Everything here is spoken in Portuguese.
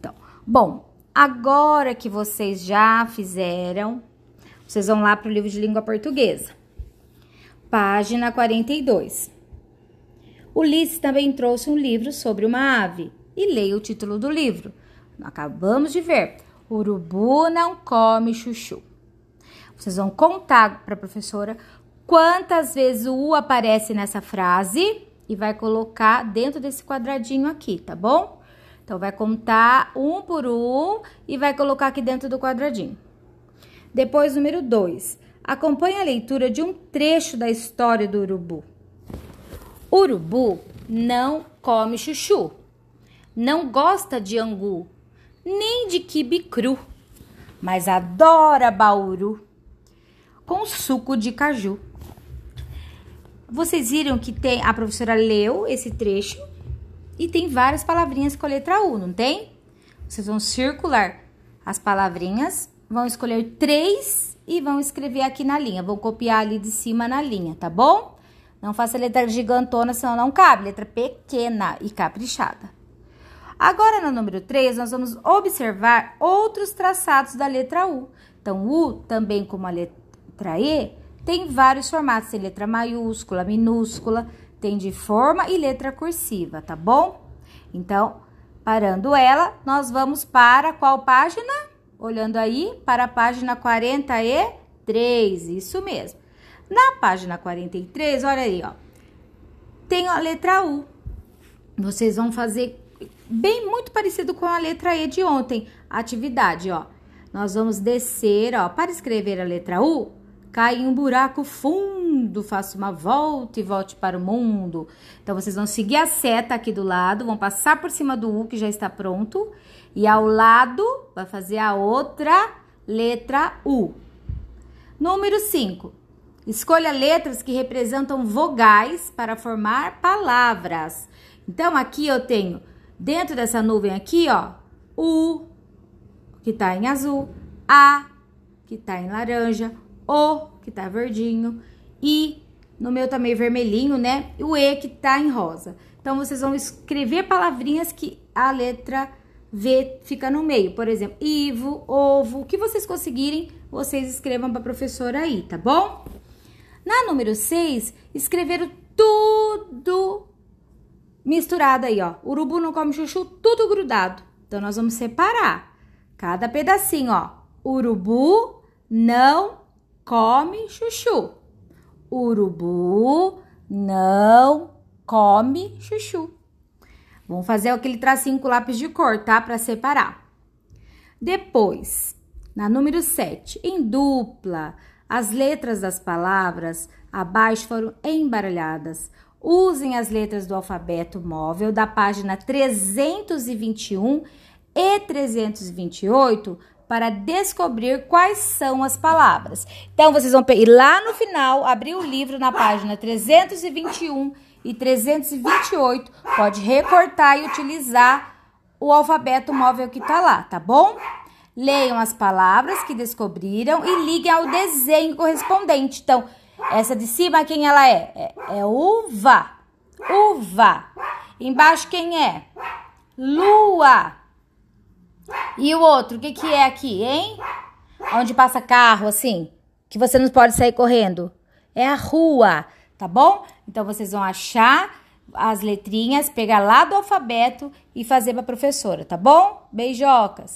Então, bom, agora que vocês já fizeram, vocês vão lá para o livro de língua portuguesa. Página 42. Ulisses também trouxe um livro sobre uma ave e leia o título do livro. Acabamos de ver. Urubu não come chuchu. Vocês vão contar para a professora quantas vezes o U aparece nessa frase e vai colocar dentro desse quadradinho aqui, tá bom? Então, vai contar um por um e vai colocar aqui dentro do quadradinho. Depois, número 2. Acompanhe a leitura de um trecho da história do urubu. Urubu não come chuchu, não gosta de angu, nem de quibe cru, mas adora bauru com suco de caju. Vocês viram que tem a professora leu esse trecho e tem várias palavrinhas com a letra U, não tem? Vocês vão circular as palavrinhas, vão escolher três e vão escrever aqui na linha. Vão copiar ali de cima na linha, tá bom? Não faça letra gigantona, senão não cabe. Letra pequena e caprichada. Agora, no número 3, nós vamos observar outros traçados da letra U. Então, U, também como a letra E tem vários formatos, tem letra maiúscula, minúscula, tem de forma e letra cursiva, tá bom? Então, parando ela, nós vamos para qual página? Olhando aí, para a página 43, isso mesmo. Na página 43, olha aí, ó, tem a letra U. Vocês vão fazer bem muito parecido com a letra E de ontem, atividade, ó. Nós vamos descer, ó, para escrever a letra U, cai um buraco fundo, faça uma volta e volte para o mundo. Então, vocês vão seguir a seta aqui do lado, vão passar por cima do U, que já está pronto, e ao lado vai fazer a outra letra U. Número 5. Escolha letras que representam vogais para formar palavras. Então, aqui eu tenho, dentro dessa nuvem aqui, ó, U, que tá em azul, A, que tá em laranja, o, que tá verdinho, I, no meu também vermelhinho, né? E o E, que tá em rosa. Então, vocês vão escrever palavrinhas que a letra V fica no meio. Por exemplo, Ivo, ovo, o que vocês conseguirem, vocês escrevam para professora aí, tá bom? Na número 6, escreveram tudo misturado aí, ó. Urubu não come chuchu, tudo grudado. Então, nós vamos separar cada pedacinho, ó. Urubu não come chuchu. Urubu não come chuchu. Vamos fazer aquele tracinho com lápis de cor, tá? Para separar. Depois, na número 7, em dupla, as letras das palavras abaixo foram embaralhadas. Usem as letras do alfabeto móvel da página 321 e 328 para descobrir quais são as palavras. Então, vocês vão ir lá no final, abrir o livro na página 321 e 328. Pode recortar e utilizar o alfabeto móvel que tá lá, tá bom? Leiam as palavras que descobriram e liguem ao desenho correspondente. Então, essa de cima, quem ela é? É, é uva. Uva. Embaixo, quem é? Lua. E o outro, o que, que é aqui, hein? Onde passa carro, assim, que você não pode sair correndo. É a rua, tá bom? Então, vocês vão achar as letrinhas, pegar lá do alfabeto e fazer para a professora, tá bom? Beijocas!